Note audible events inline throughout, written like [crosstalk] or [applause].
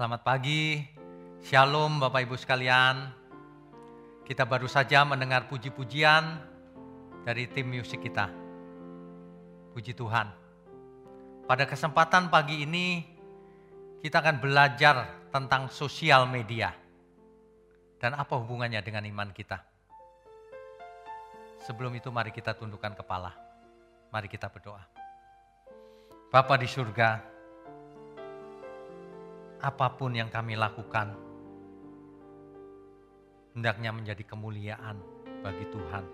Selamat pagi, Shalom Bapak Ibu sekalian. Kita baru saja mendengar puji-pujian dari tim musik kita. Puji Tuhan. Pada kesempatan pagi ini kita akan belajar tentang sosial media dan apa hubungannya dengan iman kita. Sebelum itu mari kita tundukkan kepala. Mari kita berdoa. Bapa di surga, apa pun yang kami lakukan, hendaknya menjadi kemuliaan bagi Tuhan.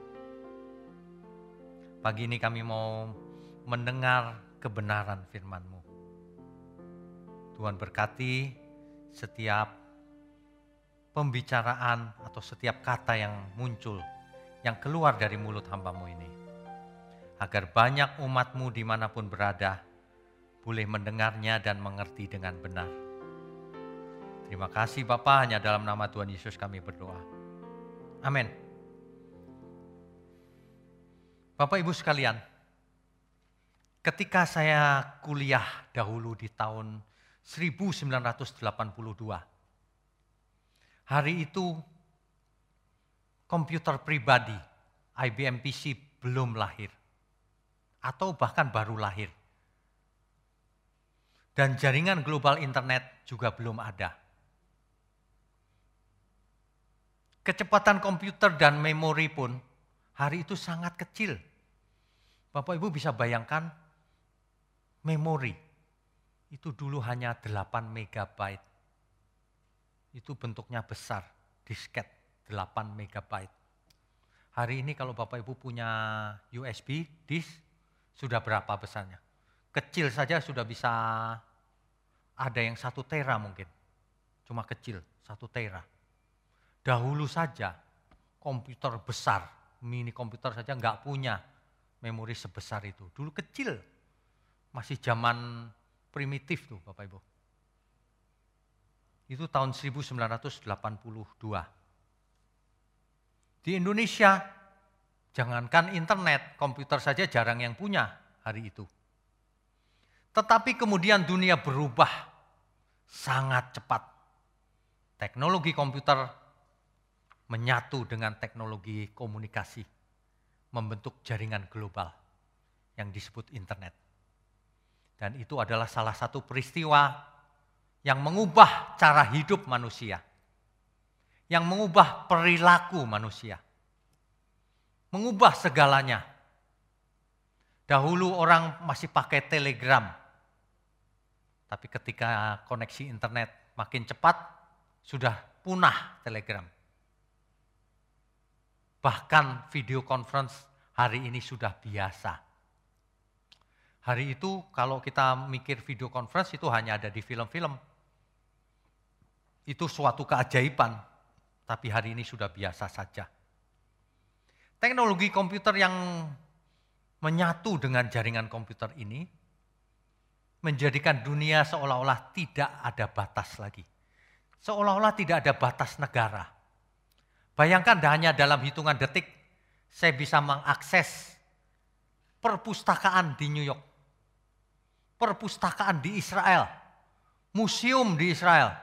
Pagi ini kami mau mendengar kebenaran firman-Mu. Tuhan berkati setiap pembicaraan atau setiap kata yang muncul, yang keluar dari mulut hambamu ini. Agar banyak umatmu di mana pun berada, boleh mendengarnya dan mengerti dengan benar. Terima kasih Bapak, hanya dalam nama Tuhan Yesus kami berdoa. Amin. Bapak Ibu sekalian, ketika saya kuliah dahulu di tahun 1982, hari itu komputer pribadi IBM PC belum lahir atau bahkan baru lahir dan jaringan global internet juga belum ada. Kecepatan komputer dan memori pun hari itu sangat kecil. Bapak Ibu bisa bayangkan memori itu dulu hanya 8 megabyte. Itu bentuknya besar, disket 8 megabyte. Hari ini kalau Bapak Ibu punya USB disk sudah berapa besarnya? Kecil saja sudah bisa ada yang satu tera mungkin. Cuma kecil, satu tera. Dahulu saja komputer besar, mini komputer saja nggak punya memori sebesar itu. Dulu kecil, masih zaman primitif tuh Bapak Ibu. Itu tahun 1982. Di Indonesia, jangankan internet, komputer saja jarang yang punya hari itu. Tetapi kemudian dunia berubah sangat cepat. Teknologi komputer menyatu dengan teknologi komunikasi, membentuk jaringan global yang disebut internet. Dan itu adalah salah satu peristiwa yang mengubah cara hidup manusia, yang mengubah perilaku manusia, mengubah segalanya. Dahulu orang masih pakai telegram, tapi ketika koneksi internet makin cepat, sudah punah Telegram. Bahkan video conference hari ini sudah biasa. Hari itu kalau kita mikir video conference itu hanya ada di film-film. Itu suatu keajaiban, tapi hari ini sudah biasa saja. Teknologi komputer yang menyatu dengan jaringan komputer ini menjadikan dunia seolah-olah tidak ada batas lagi. Seolah-olah tidak ada batas negara. Bayangkan hanya dalam hitungan detik saya bisa mengakses perpustakaan di New York, perpustakaan di Israel, museum di Israel,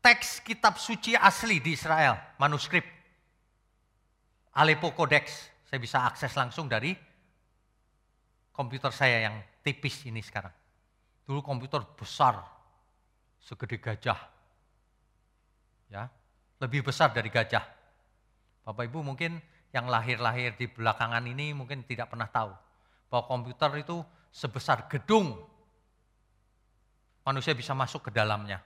teks kitab suci asli di Israel, manuskrip, Aleppo Codex, saya bisa akses langsung dari komputer saya yang tipis ini sekarang. Dulu komputer besar, segede gajah. Ya, lebih besar dari gajah. Bapak Ibu mungkin yang lahir-lahir di belakangan ini mungkin tidak pernah tahu bahwa komputer itu sebesar gedung. Manusia bisa masuk ke dalamnya.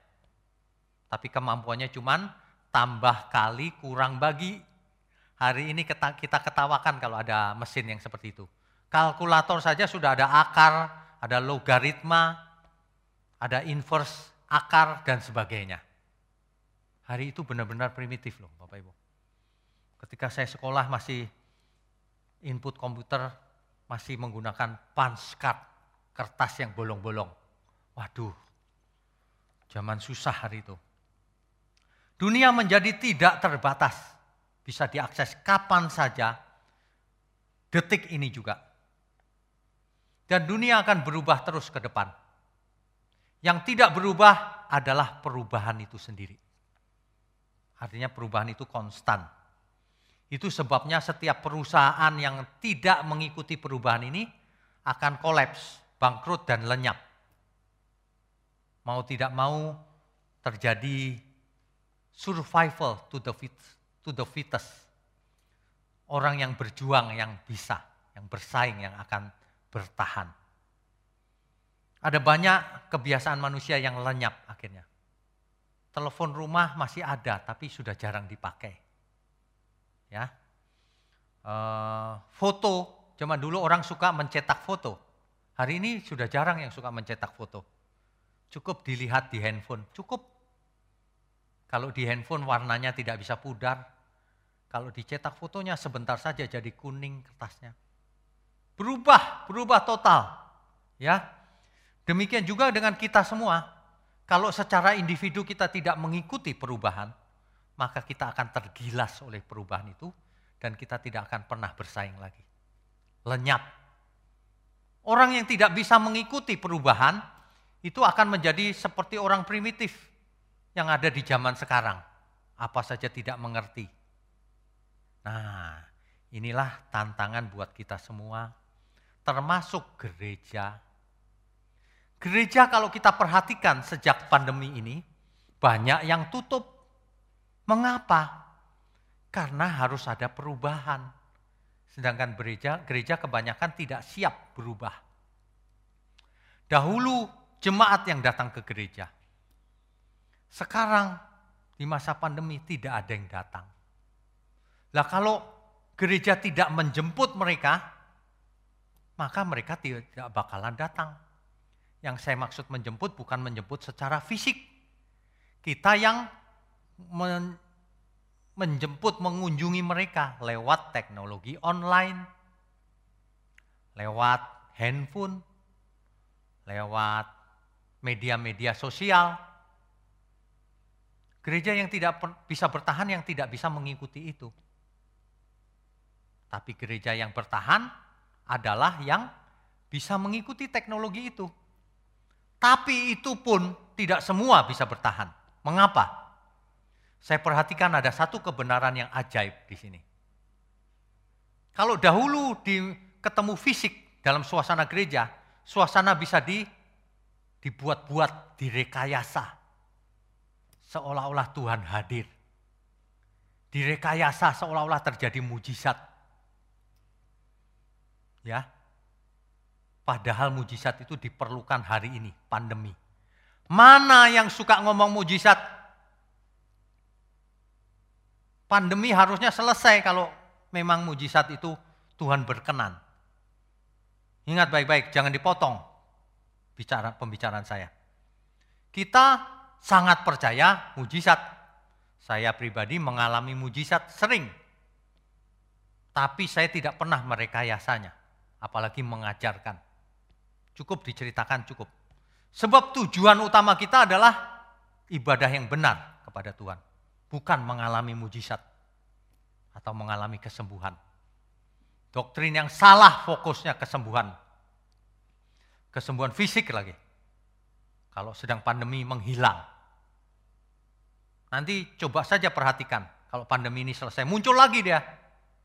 Tapi kemampuannya cuman tambah kali kurang bagi. Hari ini kita ketawakan kalau ada mesin yang seperti itu. Kalkulator saja sudah ada akar, ada logaritma, ada inverse, akar, dan sebagainya. Hari itu benar-benar primitif loh Bapak Ibu. Ketika saya sekolah masih input komputer, masih menggunakan punch card, kertas yang bolong-bolong. Waduh, zaman susah hari itu. Dunia menjadi tidak terbatas, bisa diakses kapan saja, detik ini juga. Dan dunia akan berubah terus ke depan. Yang tidak berubah adalah perubahan itu sendiri. Artinya perubahan itu konstan. Itu sebabnya setiap perusahaan yang tidak mengikuti perubahan ini akan kolaps, bangkrut dan lenyap. Mau tidak mau terjadi survival to the fit, to the fittest. Orang yang berjuang yang bisa, yang bersaing yang akan bertahan. Ada banyak kebiasaan manusia yang lenyap akhirnya. Telepon rumah masih ada tapi sudah jarang dipakai. Ya. Uh, foto, zaman dulu orang suka mencetak foto. Hari ini sudah jarang yang suka mencetak foto. Cukup dilihat di handphone, cukup. Kalau di handphone warnanya tidak bisa pudar, kalau dicetak fotonya sebentar saja jadi kuning kertasnya. Berubah, berubah total. Ya, Demikian juga dengan kita semua. Kalau secara individu kita tidak mengikuti perubahan, maka kita akan tergilas oleh perubahan itu dan kita tidak akan pernah bersaing lagi. Lenyap. Orang yang tidak bisa mengikuti perubahan itu akan menjadi seperti orang primitif yang ada di zaman sekarang. Apa saja tidak mengerti. Nah, inilah tantangan buat kita semua, termasuk gereja Gereja kalau kita perhatikan sejak pandemi ini, banyak yang tutup. Mengapa? Karena harus ada perubahan. Sedangkan gereja, gereja kebanyakan tidak siap berubah. Dahulu jemaat yang datang ke gereja. Sekarang di masa pandemi tidak ada yang datang. Lah kalau gereja tidak menjemput mereka, maka mereka tidak bakalan datang. Yang saya maksud menjemput bukan menjemput secara fisik. Kita yang men menjemput, mengunjungi mereka lewat teknologi online, lewat handphone, lewat media-media sosial. Gereja yang tidak bisa bertahan yang tidak bisa mengikuti itu. Tapi gereja yang bertahan adalah yang bisa mengikuti teknologi itu. Tapi itu pun tidak semua bisa bertahan. Mengapa? Saya perhatikan ada satu kebenaran yang ajaib di sini. Kalau dahulu di ketemu fisik dalam suasana gereja, suasana bisa di dibuat-buat, direkayasa. Seolah-olah Tuhan hadir. Direkayasa seolah-olah terjadi mujizat. Ya, Padahal mujizat itu diperlukan hari ini, pandemi. Mana yang suka ngomong mujizat? Pandemi harusnya selesai kalau memang mujizat itu Tuhan berkenan. Ingat baik-baik, jangan dipotong bicara pembicaraan saya. Kita sangat percaya mujizat. Saya pribadi mengalami mujizat sering. Tapi saya tidak pernah merekayasanya, apalagi mengajarkan. Cukup diceritakan cukup. Sebab tujuan utama kita adalah ibadah yang benar kepada Tuhan. Bukan mengalami mujizat atau mengalami kesembuhan. Doktrin yang salah fokusnya kesembuhan. Kesembuhan fisik lagi. Kalau sedang pandemi menghilang. Nanti coba saja perhatikan. Kalau pandemi ini selesai, muncul lagi dia.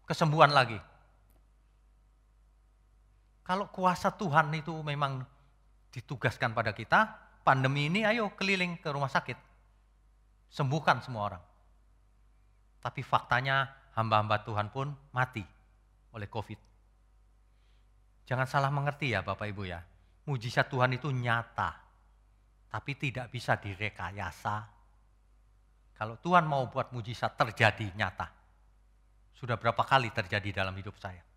Kesembuhan lagi. Kalau kuasa Tuhan itu memang ditugaskan pada kita, pandemi ini ayo keliling ke rumah sakit. Sembuhkan semua orang. Tapi faktanya hamba-hamba Tuhan pun mati oleh COVID. Jangan salah mengerti ya Bapak Ibu ya. Mujizat Tuhan itu nyata. Tapi tidak bisa direkayasa. Kalau Tuhan mau buat mujizat terjadi nyata. Sudah berapa kali terjadi dalam hidup saya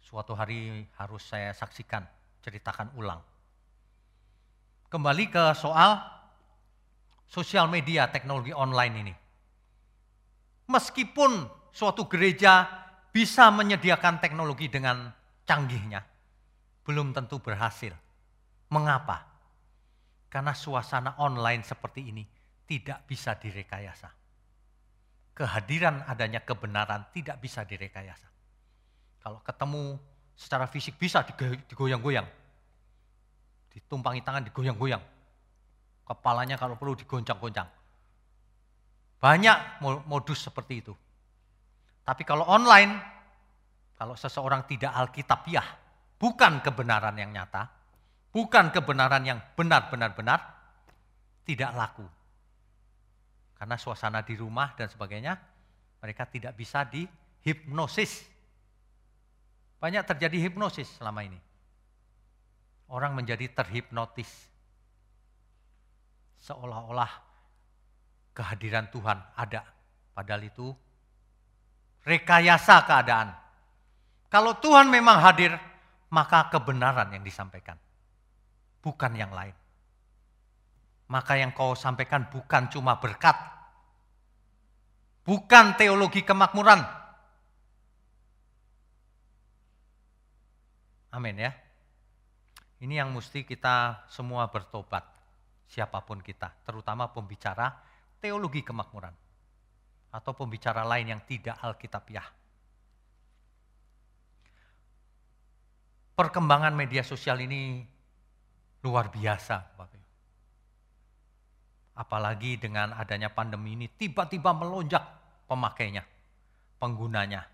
suatu hari harus saya saksikan, ceritakan ulang. Kembali ke soal sosial media, teknologi online ini. Meskipun suatu gereja bisa menyediakan teknologi dengan canggihnya, belum tentu berhasil. Mengapa? Karena suasana online seperti ini tidak bisa direkayasa. Kehadiran adanya kebenaran tidak bisa direkayasa. Kalau ketemu secara fisik bisa digoyang-goyang. Ditumpangi tangan, digoyang-goyang. Kepalanya kalau perlu digoncang-goncang. Banyak modus seperti itu. Tapi kalau online, kalau seseorang tidak alkitabiah, bukan kebenaran yang nyata, bukan kebenaran yang benar-benar benar, tidak laku. Karena suasana di rumah dan sebagainya, mereka tidak bisa dihipnosis. Banyak terjadi hipnosis selama ini. Orang menjadi terhipnotis. Seolah-olah kehadiran Tuhan ada. Padahal itu rekayasa keadaan. Kalau Tuhan memang hadir, maka kebenaran yang disampaikan. Bukan yang lain. Maka yang kau sampaikan bukan cuma berkat, bukan teologi kemakmuran. Amin ya. Ini yang mesti kita semua bertobat, siapa pun kita, terutama pembicara teologi kemakmuran atau pembicara lain yang tidak alkitabiah. Perkembangan media sosial ini luar biasa, Bapak Apalagi dengan adanya pandemi ini tiba-tiba melonjak pemakainya, penggunanya.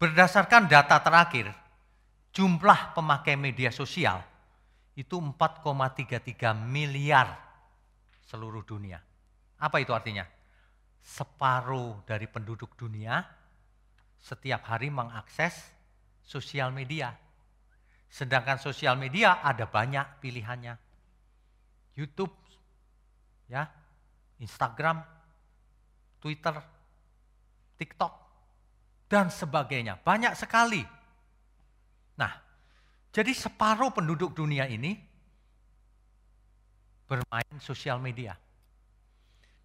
Berdasarkan data terakhir, jumlah pemakai media sosial itu 4,33 miliar seluruh dunia. Apa itu artinya? Separuh dari penduduk dunia setiap hari mengakses sosial media. Sedangkan sosial media ada banyak pilihannya. YouTube ya, Instagram, Twitter, TikTok, dan sebagainya. Banyak sekali. Nah, jadi separuh penduduk dunia ini bermain sosial media.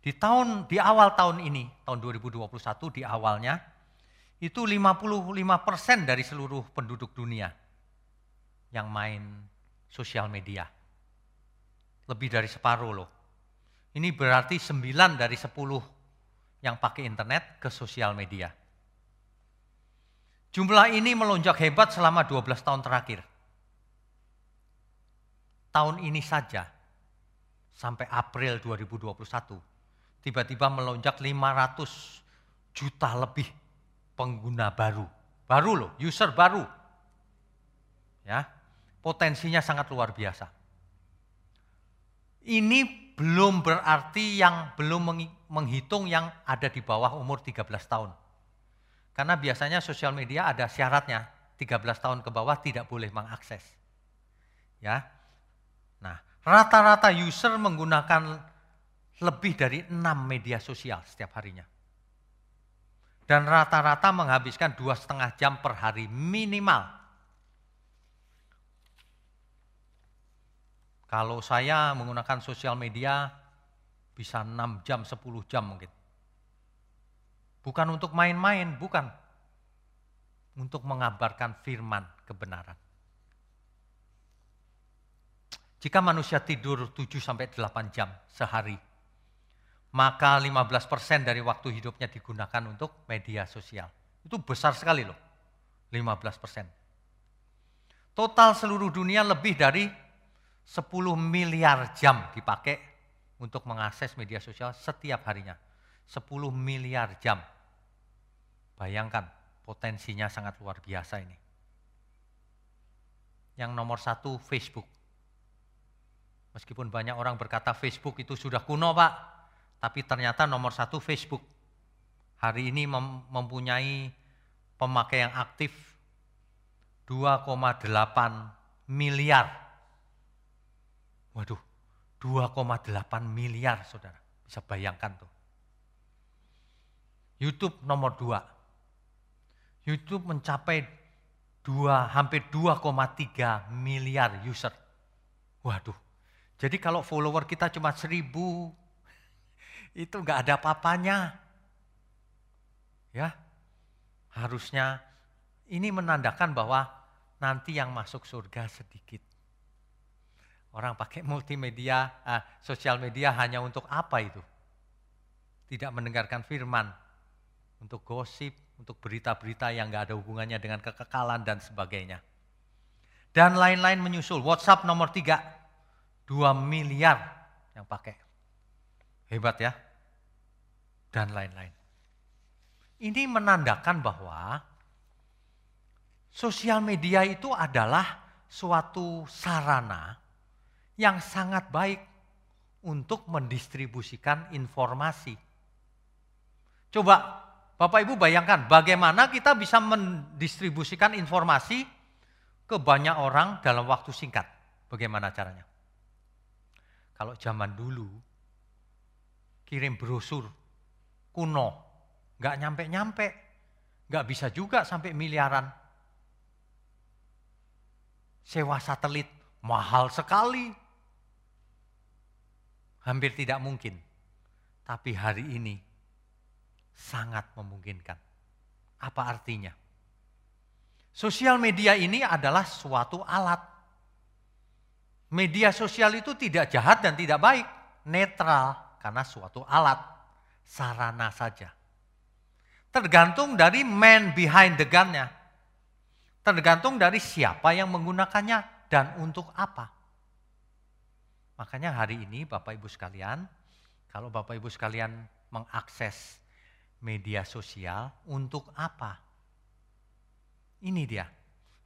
Di tahun di awal tahun ini, tahun 2021 di awalnya itu 55% dari seluruh penduduk dunia yang main sosial media. Lebih dari separuh loh. Ini berarti 9 dari 10 yang pakai internet ke sosial media. Jumlah ini melonjak hebat selama 12 tahun terakhir. Tahun ini saja, sampai April 2021, tiba-tiba melonjak 500 juta lebih pengguna baru. Baru loh, user baru. Ya, potensinya sangat luar biasa. Ini belum berarti yang belum menghitung yang ada di bawah umur 13 tahun. Karena biasanya sosial media ada syaratnya, 13 tahun ke bawah tidak boleh mengakses. Ya. Nah, rata-rata user menggunakan lebih dari 6 media sosial setiap harinya. Dan rata-rata menghabiskan dua setengah jam per hari minimal Kalau saya menggunakan sosial media bisa 6 jam, 10 jam mungkin. Bukan untuk main-main, bukan. Untuk mengabarkan firman kebenaran. Jika manusia tidur 7 sampai 8 jam sehari, maka 15% dari waktu hidupnya digunakan untuk media sosial. Itu besar sekali loh, 15%. Total seluruh dunia lebih dari 10 miliar jam dipakai untuk mengakses media sosial setiap harinya. 10 miliar jam. Bayangkan potensinya sangat luar biasa ini. Yang nomor satu Facebook. Meskipun banyak orang berkata Facebook itu sudah kuno pak, tapi ternyata nomor satu Facebook. Hari ini mempunyai pemakai yang aktif 2,8 miliar Waduh, 2,8 miliar saudara. Bisa bayangkan tuh. YouTube nomor 2. YouTube mencapai 2, hampir 2,3 miliar user. Waduh, jadi kalau follower kita cuma seribu, [laughs] itu nggak ada apa-apanya. Ya, harusnya ini menandakan bahwa nanti yang masuk surga sedikit. Orang pakai multimedia, uh, sosial media hanya untuk apa itu? Tidak mendengarkan firman, untuk gosip, untuk berita-berita yang nggak ada hubungannya dengan kekekalan dan sebagainya. Dan lain-lain menyusul. WhatsApp nomor tiga, 2 miliar yang pakai. Hebat ya. Dan lain-lain. Ini menandakan bahwa sosial media itu adalah suatu sarana yang sangat baik untuk mendistribusikan informasi. Coba Bapak Ibu bayangkan bagaimana kita bisa mendistribusikan informasi ke banyak orang dalam waktu singkat. Bagaimana caranya? Kalau zaman dulu kirim brosur kuno, nggak nyampe-nyampe, nggak bisa juga sampai miliaran. Sewa satelit mahal sekali, hampir tidak mungkin. Tapi hari ini sangat memungkinkan. Apa artinya? Sosial media ini adalah suatu alat. Media sosial itu tidak jahat dan tidak baik, netral karena suatu alat, sarana saja. Tergantung dari man behind the gun-nya. Tergantung dari siapa yang menggunakannya dan untuk apa. Makanya hari ini Bapak Ibu sekalian, kalau Bapak Ibu sekalian mengakses media sosial untuk apa? Ini dia.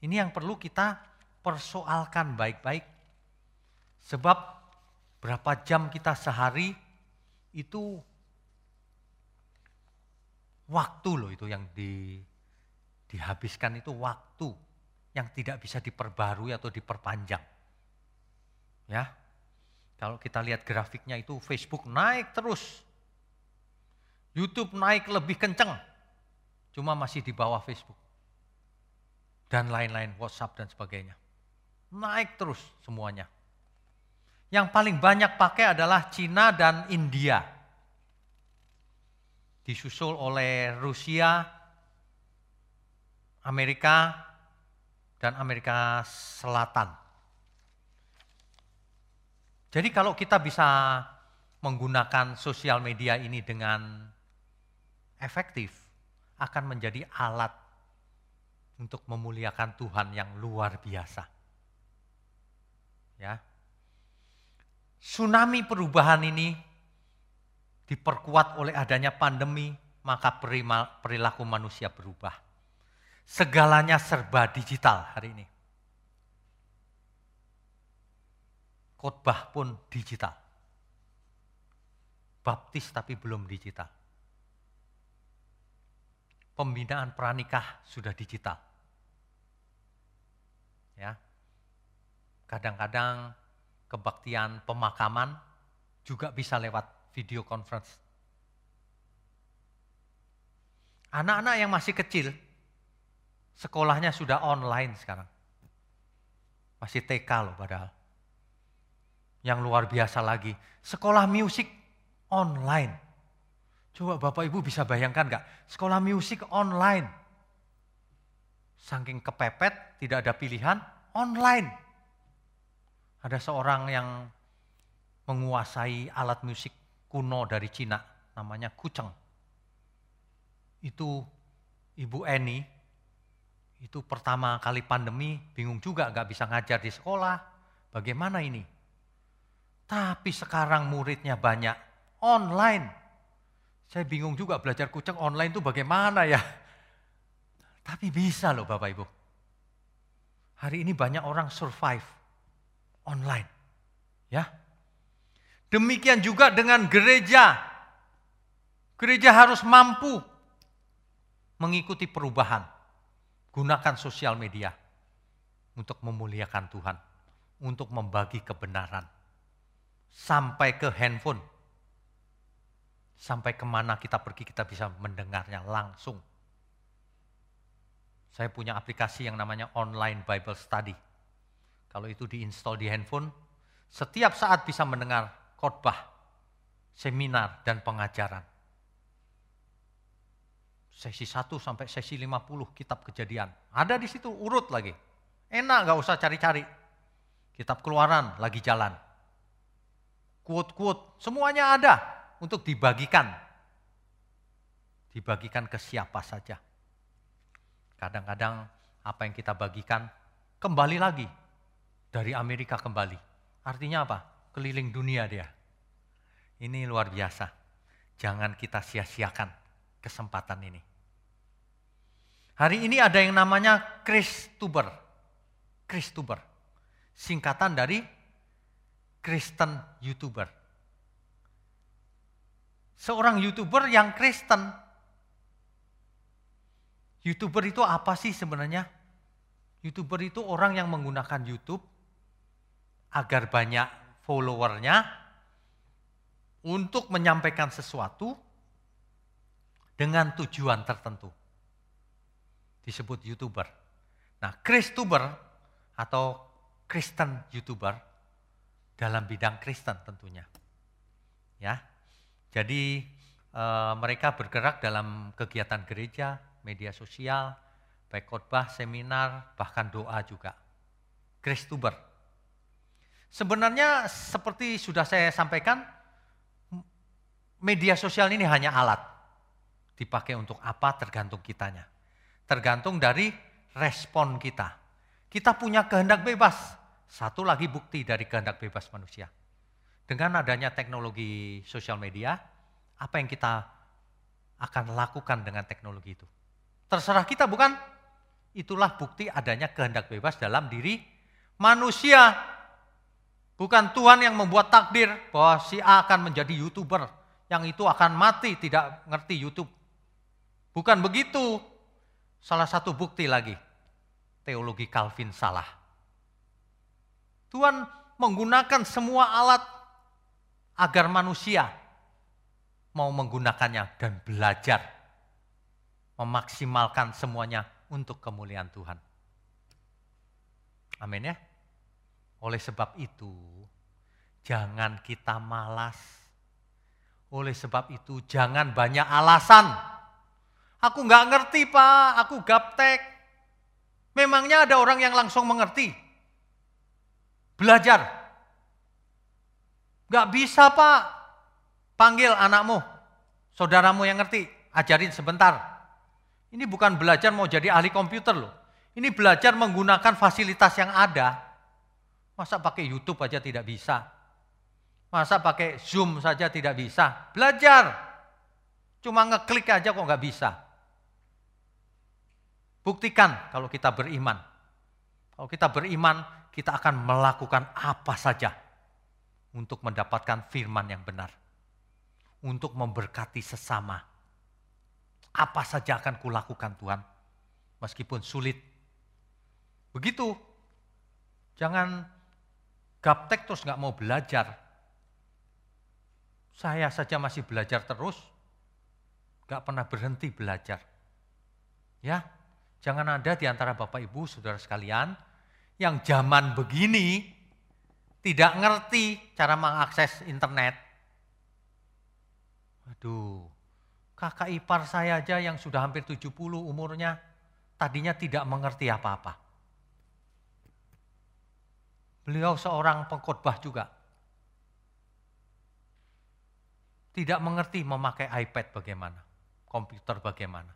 Ini yang perlu kita persoalkan baik-baik. Sebab berapa jam kita sehari itu waktu loh itu yang di, dihabiskan itu waktu yang tidak bisa diperbarui atau diperpanjang. Ya. Kalau kita lihat grafiknya itu Facebook naik terus YouTube naik lebih kenceng, cuma masih di bawah Facebook. Dan lain-lain, WhatsApp dan sebagainya. Naik terus semuanya. Yang paling banyak pakai adalah Cina dan India. Disusul oleh Rusia, Amerika, dan Amerika Selatan. Jadi kalau kita bisa menggunakan sosial media ini dengan efektif akan menjadi alat untuk memuliakan Tuhan yang luar biasa. Ya. Tsunami perubahan ini diperkuat oleh adanya pandemi, maka perilaku manusia berubah. Segalanya serba digital hari ini. Khotbah pun digital. Baptis tapi belum digital pembinaan pranikah sudah digital. Ya. Kadang-kadang kebaktian pemakaman juga bisa lewat video conference. Anak-anak yang masih kecil, sekolahnya sudah online sekarang. Masih TK loh padahal. Yang luar biasa lagi, sekolah musik online Coba Bapak Ibu bisa bayangkan nggak? Sekolah musik online. Saking kepepet, tidak ada pilihan, online. Ada seorang yang menguasai alat musik kuno dari Cina, namanya kuceng. Itu Ibu Eni, itu pertama kali pandemi, bingung juga nggak bisa ngajar di sekolah. Bagaimana ini? Tapi sekarang muridnya banyak, online saya bingung juga belajar kucing online itu bagaimana ya. Tapi bisa loh Bapak Ibu. Hari ini banyak orang survive online. Ya. Demikian juga dengan gereja. Gereja harus mampu mengikuti perubahan. Gunakan sosial media untuk memuliakan Tuhan, untuk membagi kebenaran. Sampai ke handphone, Sampai ke mana kita pergi kita bisa mendengarnya langsung. Saya punya aplikasi yang namanya Online Bible Study. Kalau itu diinstal di handphone, setiap saat bisa mendengar khotbah, seminar, dan pengajaran. Sesi 1 sampai sesi 50 kitab kejadian. Ada di situ urut lagi. Enak gak usah cari-cari. Kitab keluaran lagi jalan. Quote-quote, semuanya ada untuk dibagikan. Dibagikan ke siapa saja. Kadang-kadang apa yang kita bagikan kembali lagi dari Amerika kembali. Artinya apa? Keliling dunia dia. Ini luar biasa. Jangan kita sia-siakan kesempatan ini. Hari ini ada yang namanya Kristuber. Kristuber. Singkatan dari Kristen YouTuber. Seorang YouTuber yang Kristen. YouTuber itu apa sih sebenarnya? YouTuber itu orang yang menggunakan YouTube agar banyak followernya untuk menyampaikan sesuatu dengan tujuan tertentu. Disebut YouTuber. Nah, Kristuber atau Kristen YouTuber dalam bidang Kristen tentunya. Ya. Jadi e, mereka bergerak dalam kegiatan gereja, media sosial, baik khotbah, seminar, bahkan doa juga. Kristuber. Sebenarnya seperti sudah saya sampaikan, media sosial ini hanya alat. Dipakai untuk apa tergantung kitanya. Tergantung dari respon kita. Kita punya kehendak bebas. Satu lagi bukti dari kehendak bebas manusia. Dengan adanya teknologi sosial media, apa yang kita akan lakukan dengan teknologi itu? Terserah kita bukan? Itulah bukti adanya kehendak bebas dalam diri manusia. Bukan Tuhan yang membuat takdir bahwa si A akan menjadi YouTuber. Yang itu akan mati tidak ngerti YouTube. Bukan begitu. Salah satu bukti lagi. Teologi Calvin salah. Tuhan menggunakan semua alat agar manusia mau menggunakannya dan belajar memaksimalkan semuanya untuk kemuliaan Tuhan. Amin ya. Oleh sebab itu, jangan kita malas. Oleh sebab itu, jangan banyak alasan. Aku nggak ngerti pak, aku gaptek. Memangnya ada orang yang langsung mengerti? Belajar. Gak bisa pak, panggil anakmu, saudaramu yang ngerti, ajarin sebentar. Ini bukan belajar mau jadi ahli komputer loh. Ini belajar menggunakan fasilitas yang ada. Masa pakai YouTube aja tidak bisa? Masa pakai Zoom saja tidak bisa? Belajar. Cuma ngeklik aja kok nggak bisa. Buktikan kalau kita beriman. Kalau kita beriman, kita akan melakukan apa saja untuk mendapatkan firman yang benar. Untuk memberkati sesama apa saja akan kulakukan Tuhan. Meskipun sulit. Begitu. Jangan gaptek terus nggak mau belajar. Saya saja masih belajar terus. Gak pernah berhenti belajar. Ya, jangan ada di antara Bapak Ibu, Saudara sekalian, yang zaman begini tidak ngerti cara mengakses internet. Waduh, Kakak ipar saya aja yang sudah hampir 70 umurnya, tadinya tidak mengerti apa-apa. Beliau seorang pengkhotbah juga. Tidak mengerti memakai iPad bagaimana, komputer bagaimana.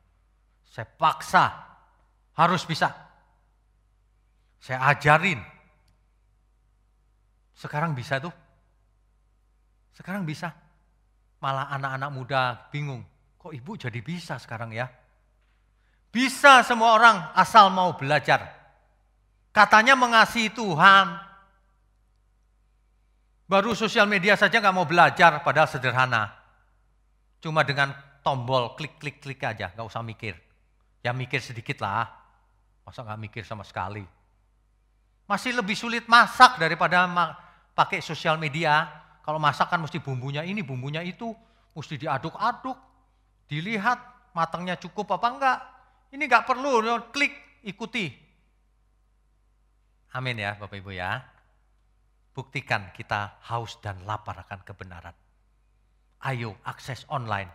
Saya paksa, harus bisa. Saya ajarin. Sekarang bisa tuh. Sekarang bisa. Malah anak-anak muda bingung. Kok ibu jadi bisa sekarang ya? Bisa semua orang asal mau belajar. Katanya mengasihi Tuhan. Baru sosial media saja nggak mau belajar, padahal sederhana. Cuma dengan tombol klik-klik-klik aja, nggak usah mikir. Ya mikir sedikit lah, masa nggak mikir sama sekali. Masih lebih sulit masak daripada pakai sosial media. Kalau masak kan mesti bumbunya ini, bumbunya itu, mesti diaduk-aduk dilihat matangnya cukup apa enggak. Ini enggak perlu, klik, ikuti. Amin ya Bapak Ibu ya. Buktikan kita haus dan lapar akan kebenaran. Ayo akses online.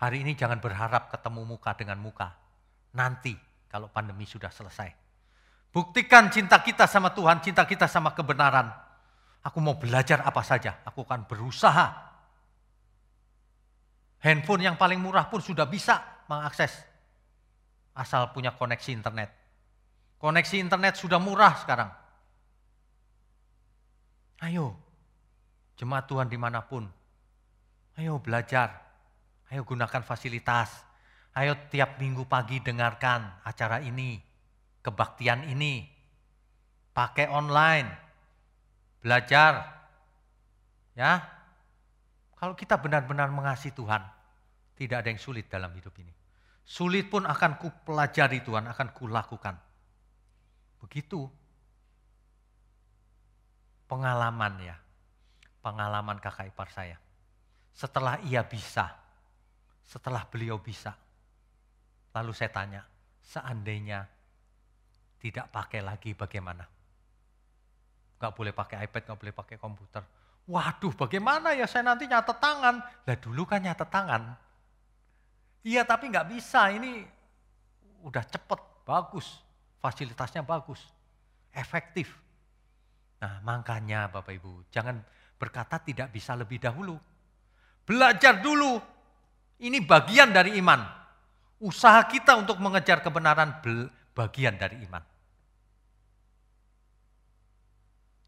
Hari ini jangan berharap ketemu muka dengan muka. Nanti kalau pandemi sudah selesai. Buktikan cinta kita sama Tuhan, cinta kita sama kebenaran. Aku mau belajar apa saja, aku akan berusaha Handphone yang paling murah pun sudah bisa mengakses. Asal punya koneksi internet. Koneksi internet sudah murah sekarang. Ayo, jemaat Tuhan di mana pun, Ayo belajar, ayo gunakan fasilitas, ayo tiap minggu pagi dengarkan acara ini, kebaktian ini, pakai online, belajar, ya. Kalau kita benar-benar mengasihi Tuhan, tidak ada yang sulit dalam hidup ini. Sulit pun akan ku pelajari Tuhan, akan ku lakukan. Begitu pengalaman ya, pengalaman kakak ipar saya. Setelah ia bisa, setelah beliau bisa, lalu saya tanya, seandainya tidak pakai lagi bagaimana? Gak boleh pakai iPad, gak boleh pakai komputer. Waduh bagaimana ya saya nanti nyatet tangan. Lah dulu kan nyatet tangan. Iya tapi nggak bisa, ini udah cepet, bagus. Fasilitasnya bagus, efektif. Nah makanya Bapak Ibu, jangan berkata tidak bisa lebih dahulu. Belajar dulu. Ini bagian dari iman. Usaha kita untuk mengejar kebenaran bagian dari iman.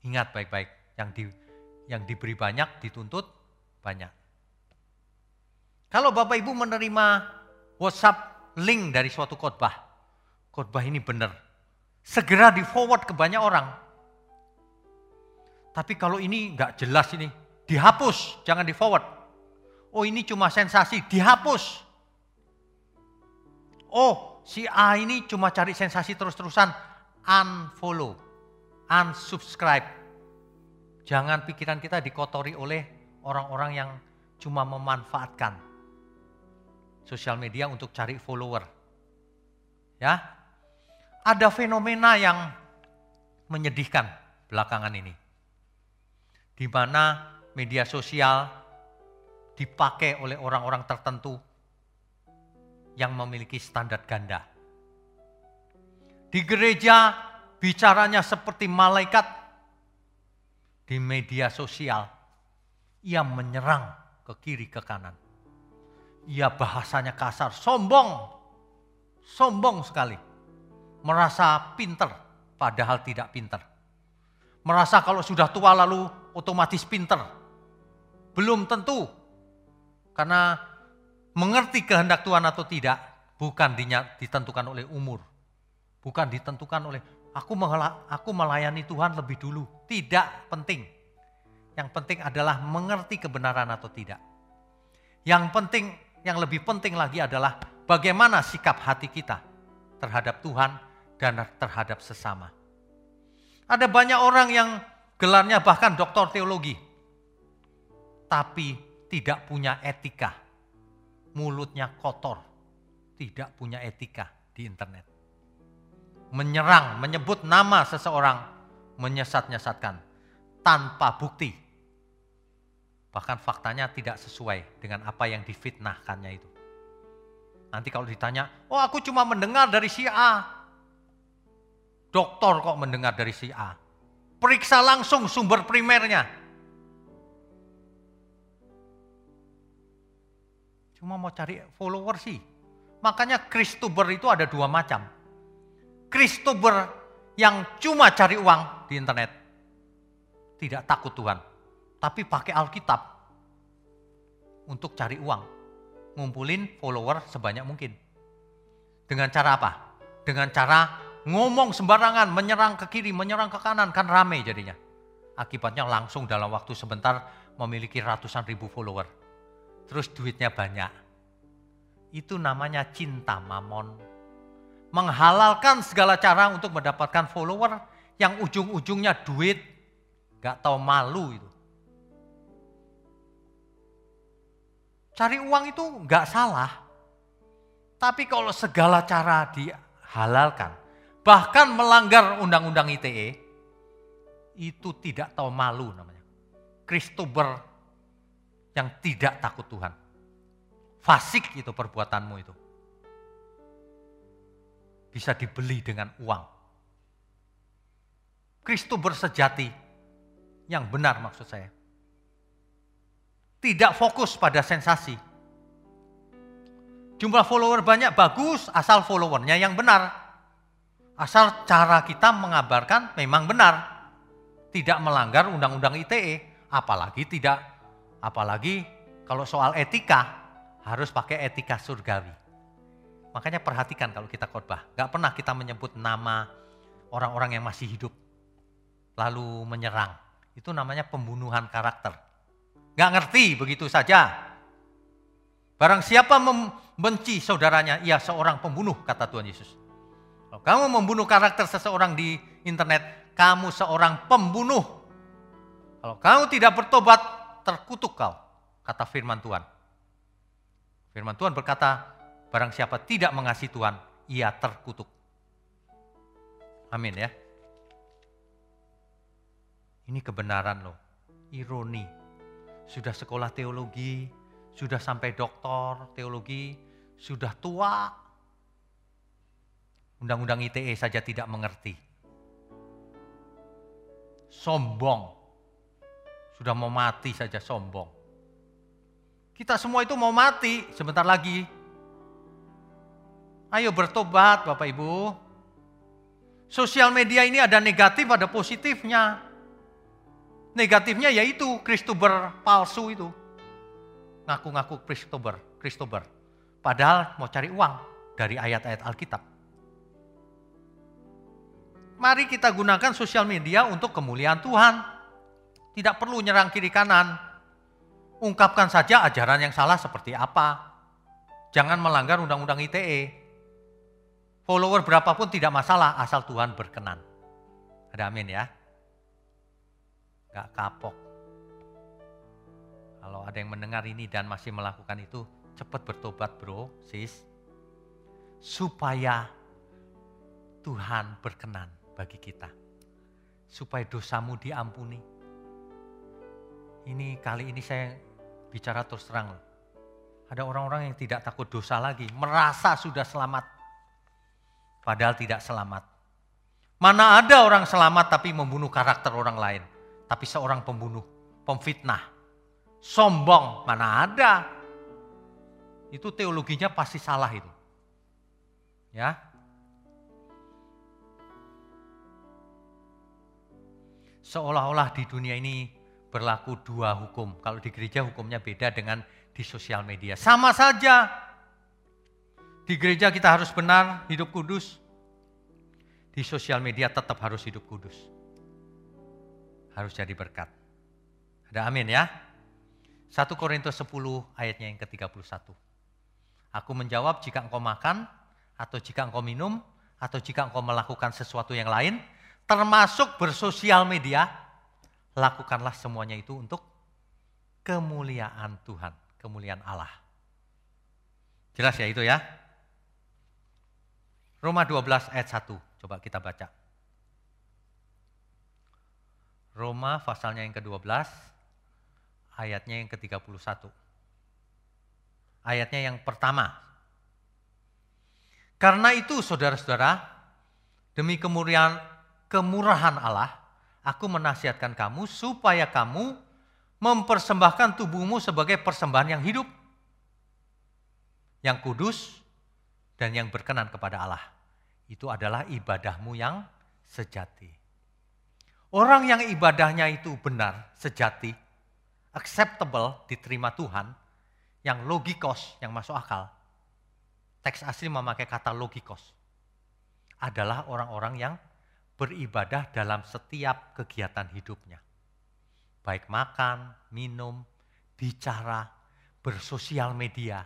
Ingat baik-baik, yang di, yang diberi banyak dituntut banyak. Kalau Bapak Ibu menerima WhatsApp link dari suatu khotbah, khotbah ini benar, segera di forward ke banyak orang. Tapi kalau ini nggak jelas ini, dihapus, jangan di forward oh ini cuma sensasi, dihapus. Oh si A ini cuma cari sensasi terus-terusan, unfollow, unsubscribe. Jangan pikiran kita dikotori oleh orang-orang yang cuma memanfaatkan sosial media untuk cari follower. Ya, ada fenomena yang menyedihkan belakangan ini. Di mana media sosial dipakai oleh orang-orang tertentu yang memiliki standar ganda. Di gereja bicaranya seperti malaikat, di media sosial ia menyerang ke kiri ke kanan. Ia bahasanya kasar, sombong, sombong sekali. Merasa pinter padahal tidak pinter. Merasa kalau sudah tua lalu otomatis pinter. Belum tentu karena mengerti kehendak Tuhan atau tidak bukan ditentukan oleh umur. Bukan ditentukan oleh aku aku melayani Tuhan lebih dulu. Tidak penting. Yang penting adalah mengerti kebenaran atau tidak. Yang penting, yang lebih penting lagi adalah bagaimana sikap hati kita terhadap Tuhan dan terhadap sesama. Ada banyak orang yang gelarnya bahkan doktor teologi. Tapi tidak punya etika. Mulutnya kotor, tidak punya etika di internet. Menyerang, menyebut nama seseorang, menyesat-nyesatkan tanpa bukti. Bahkan faktanya tidak sesuai dengan apa yang difitnahkannya itu. Nanti kalau ditanya, oh aku cuma mendengar dari si A. Dokter kok mendengar dari si A. Periksa langsung sumber primernya Cuma mau cari follower sih. Makanya Kristuber itu ada dua macam. Kristuber yang cuma cari uang di internet. Tidak takut Tuhan. Tapi pakai Alkitab untuk cari uang. Ngumpulin follower sebanyak mungkin. Dengan cara apa? Dengan cara ngomong sembarangan, menyerang ke kiri, menyerang ke kanan, kan rame jadinya. Akibatnya langsung dalam waktu sebentar memiliki ratusan ribu follower terus duitnya banyak. Itu namanya cinta mamon. Menghalalkan segala cara untuk mendapatkan follower yang ujung-ujungnya duit, gak tahu malu itu. Cari uang itu gak salah. Tapi kalau segala cara dihalalkan, bahkan melanggar undang-undang ITE, itu tidak tahu malu namanya. Kristober yang tidak takut Tuhan. Fasik itu perbuatanmu itu. Bisa dibeli dengan uang. Kristus bersejati yang benar maksud saya. Tidak fokus pada sensasi. Jumlah follower banyak bagus asal followernya yang benar. Asal cara kita mengabarkan memang benar. Tidak melanggar undang-undang ITE, apalagi tidak Apalagi Kalau soal etika, harus pakai etika surgawi. Makanya perhatikan kalau kita khotbah, gak pernah kita menyebut nama orang-orang yang masih hidup, lalu menyerang. Itu namanya pembunuhan karakter. Gak ngerti begitu saja. Barang siapa membenci saudaranya, ia seorang pembunuh, kata Tuhan Yesus. Kalau kamu membunuh karakter seseorang di internet, kamu seorang pembunuh. Kalau kamu tidak bertobat, terkutuk kau, kata firman Tuhan. Firman Tuhan berkata, barang siapa tidak mengasihi Tuhan, ia terkutuk. Amin ya. Ini kebenaran loh, ironi. Sudah sekolah teologi, sudah sampai doktor teologi, sudah tua. Undang-undang ITE saja tidak mengerti. Sombong. Sudah mau mati saja sombong. Kita semua itu mau mati sebentar lagi. Ayo bertobat Bapak Ibu. Sosial media ini ada negatif, ada positifnya. Negatifnya yaitu Kristober palsu itu. Ngaku-ngaku Kristober, Kristober. Padahal mau cari uang dari ayat-ayat Alkitab. Mari kita gunakan sosial media untuk kemuliaan Tuhan. Tidak perlu nyerang kiri kanan. Ungkapkan saja ajaran yang salah seperti apa. Jangan melanggar undang-undang ITE. Follower berapapun tidak masalah asal Tuhan berkenan. Ada amin ya. Gak kapok. Kalau ada yang mendengar ini dan masih melakukan itu, cepat bertobat bro, sis. Supaya Tuhan berkenan bagi kita. Supaya dosamu diampuni. Ini kali ini saya bicara terus terang. Ada orang-orang yang tidak takut dosa lagi, merasa sudah selamat. Padahal tidak selamat. Mana ada orang selamat tapi membunuh karakter orang lain. Tapi seorang pembunuh, pemfitnah, sombong, mana ada. Itu teologinya pasti salah itu. Ya, seolah-olah di dunia ini berlaku dua hukum. Kalau di gereja hukumnya beda dengan di sosial media. Sama saja. Di gereja kita harus benar, hidup kudus. Di sosial media tetap harus hidup kudus. Harus jadi berkat. Ada amin ya. 1 Korintus 10 ayatnya yang ke-31. Aku menjawab jika engkau makan, atau jika engkau minum, atau jika engkau melakukan sesuatu yang lain, termasuk bersosial media, lakukanlah semuanya itu untuk kemuliaan Tuhan, kemuliaan Allah. Jelas ya itu ya? Roma 12 ayat 1, coba kita baca. Roma pasalnya yang ke-12, ayatnya yang ke-31. Ayatnya yang pertama. Karena itu saudara-saudara, demi kemuliaan kemurahan Allah, Aku menasihatkan kamu supaya kamu mempersembahkan tubuhmu sebagai persembahan yang hidup, yang kudus, dan yang berkenan kepada Allah. Itu adalah ibadahmu yang sejati. Orang yang ibadahnya itu benar, sejati, acceptable, diterima Tuhan, yang logikos, yang masuk akal. Teks asli memakai kata logikos. Adalah orang-orang yang beribadah dalam setiap kegiatan hidupnya. Baik makan, minum, bicara, bersosial media,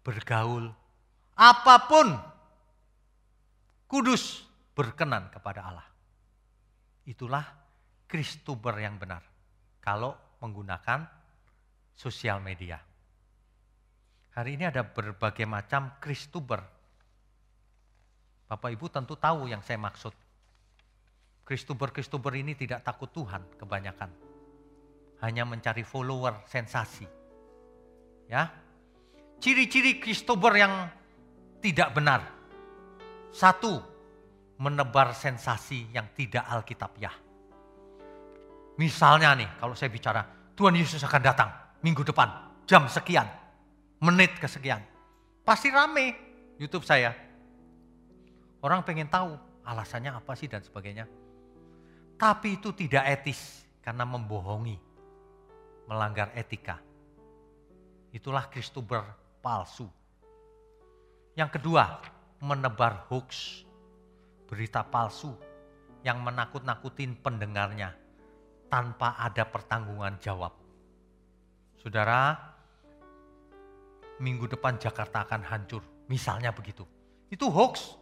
bergaul, apa pun kudus berkenan kepada Allah. Itulah Kristuber yang benar kalau menggunakan sosial media. Hari ini ada berbagai macam Kristuber. Bapak Ibu tentu tahu yang saya maksud. Kristuber-Kristuber ini tidak takut Tuhan kebanyakan. Hanya mencari follower sensasi. Ya. Ciri-ciri Kristuber yang tidak benar. Satu, menebar sensasi yang tidak alkitabiah. Misalnya nih, kalau saya bicara, Tuhan Yesus akan datang minggu depan, jam sekian, menit kesekian. Pasti rame YouTube saya. Orang pengen tahu alasannya apa sih dan sebagainya. Tapi itu tidak etis karena membohongi, melanggar etika. Itulah Kristuber palsu. Yang kedua, menebar hoax, berita palsu yang menakut-nakutin pendengarnya tanpa ada pertanggungan jawab. Saudara, minggu depan Jakarta akan hancur, misalnya begitu. Itu hoax.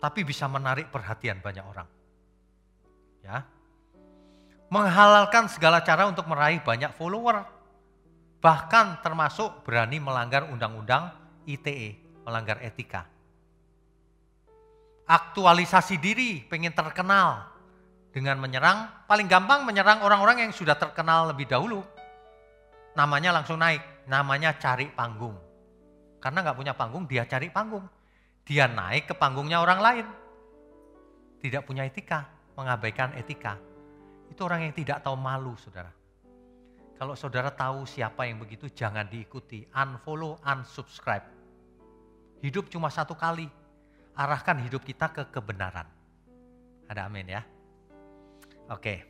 Tapi bisa menarik perhatian banyak orang. Ya. Menghalalkan segala cara untuk meraih banyak follower. Bahkan termasuk berani melanggar undang-undang ITE, melanggar etika. Aktualisasi diri, pengen terkenal dengan menyerang, paling gampang menyerang orang-orang yang sudah terkenal lebih dahulu. Namanya langsung naik, namanya cari panggung. Karena nggak punya panggung, dia cari panggung. Dia naik ke panggungnya orang lain. Tidak punya etika, mengabaikan etika. Itu orang yang tidak tahu malu, saudara. Kalau saudara tahu siapa yang begitu, jangan diikuti. Unfollow, unsubscribe. Hidup cuma satu kali. Arahkan hidup kita ke kebenaran. Ada amin ya. Oke.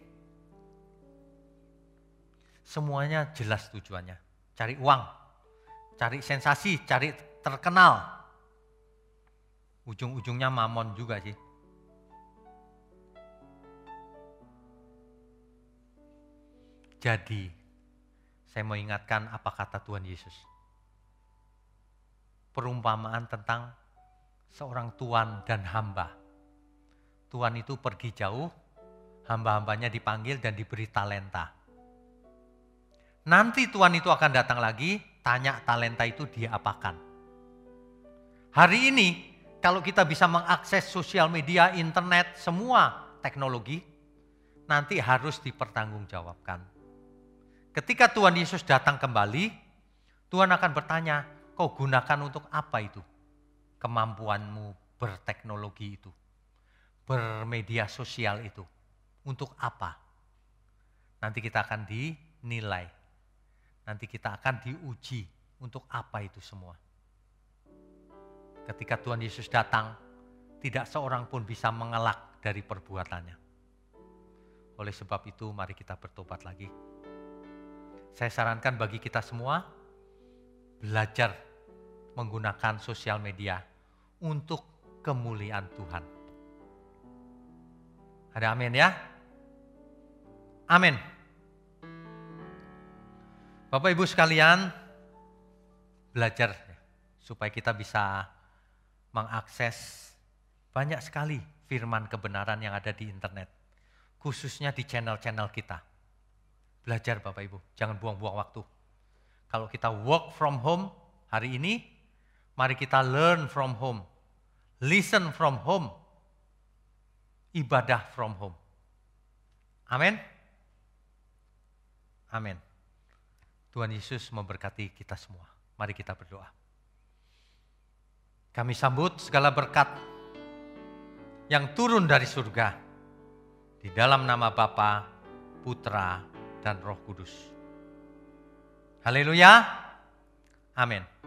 Semuanya jelas tujuannya. Cari uang, cari sensasi, cari terkenal. Ujung-ujungnya mamon juga sih. Jadi, saya mau ingatkan apa kata Tuhan Yesus. Perumpamaan tentang seorang tuan dan hamba. Tuan itu pergi jauh, hamba-hambanya dipanggil dan diberi talenta. Nanti tuan itu akan datang lagi, tanya talenta itu diapakan. Hari ini, kalau kita bisa mengakses sosial media, internet, semua teknologi, nanti harus dipertanggungjawabkan Ketika Tuhan Yesus datang kembali, Tuhan akan bertanya, kau gunakan untuk apa itu? Kemampuanmu berteknologi itu, bermedia sosial itu. Untuk apa? Nanti kita akan dinilai. Nanti kita akan diuji untuk apa itu semua. Ketika Tuhan Yesus datang, tidak seorang pun bisa mengelak dari perbuatannya. Oleh sebab itu, mari kita bertobat lagi saya sarankan bagi kita semua belajar menggunakan sosial media untuk kemuliaan Tuhan. Ada amin ya? Amin. Bapak Ibu sekalian, belajar supaya kita bisa mengakses banyak sekali firman kebenaran yang ada di internet, khususnya di channel-channel kita. Belajar Bapak Ibu, jangan buang-buang waktu. Kalau kita work from home hari ini, mari kita learn from home. Listen from home. Ibadah from home. Amin. Amin. Tuhan Yesus memberkati kita semua. Mari kita berdoa. Kami sambut segala berkat yang turun dari surga di dalam nama Bapa, Putra, dan Roh Kudus. Haleluya. Amin.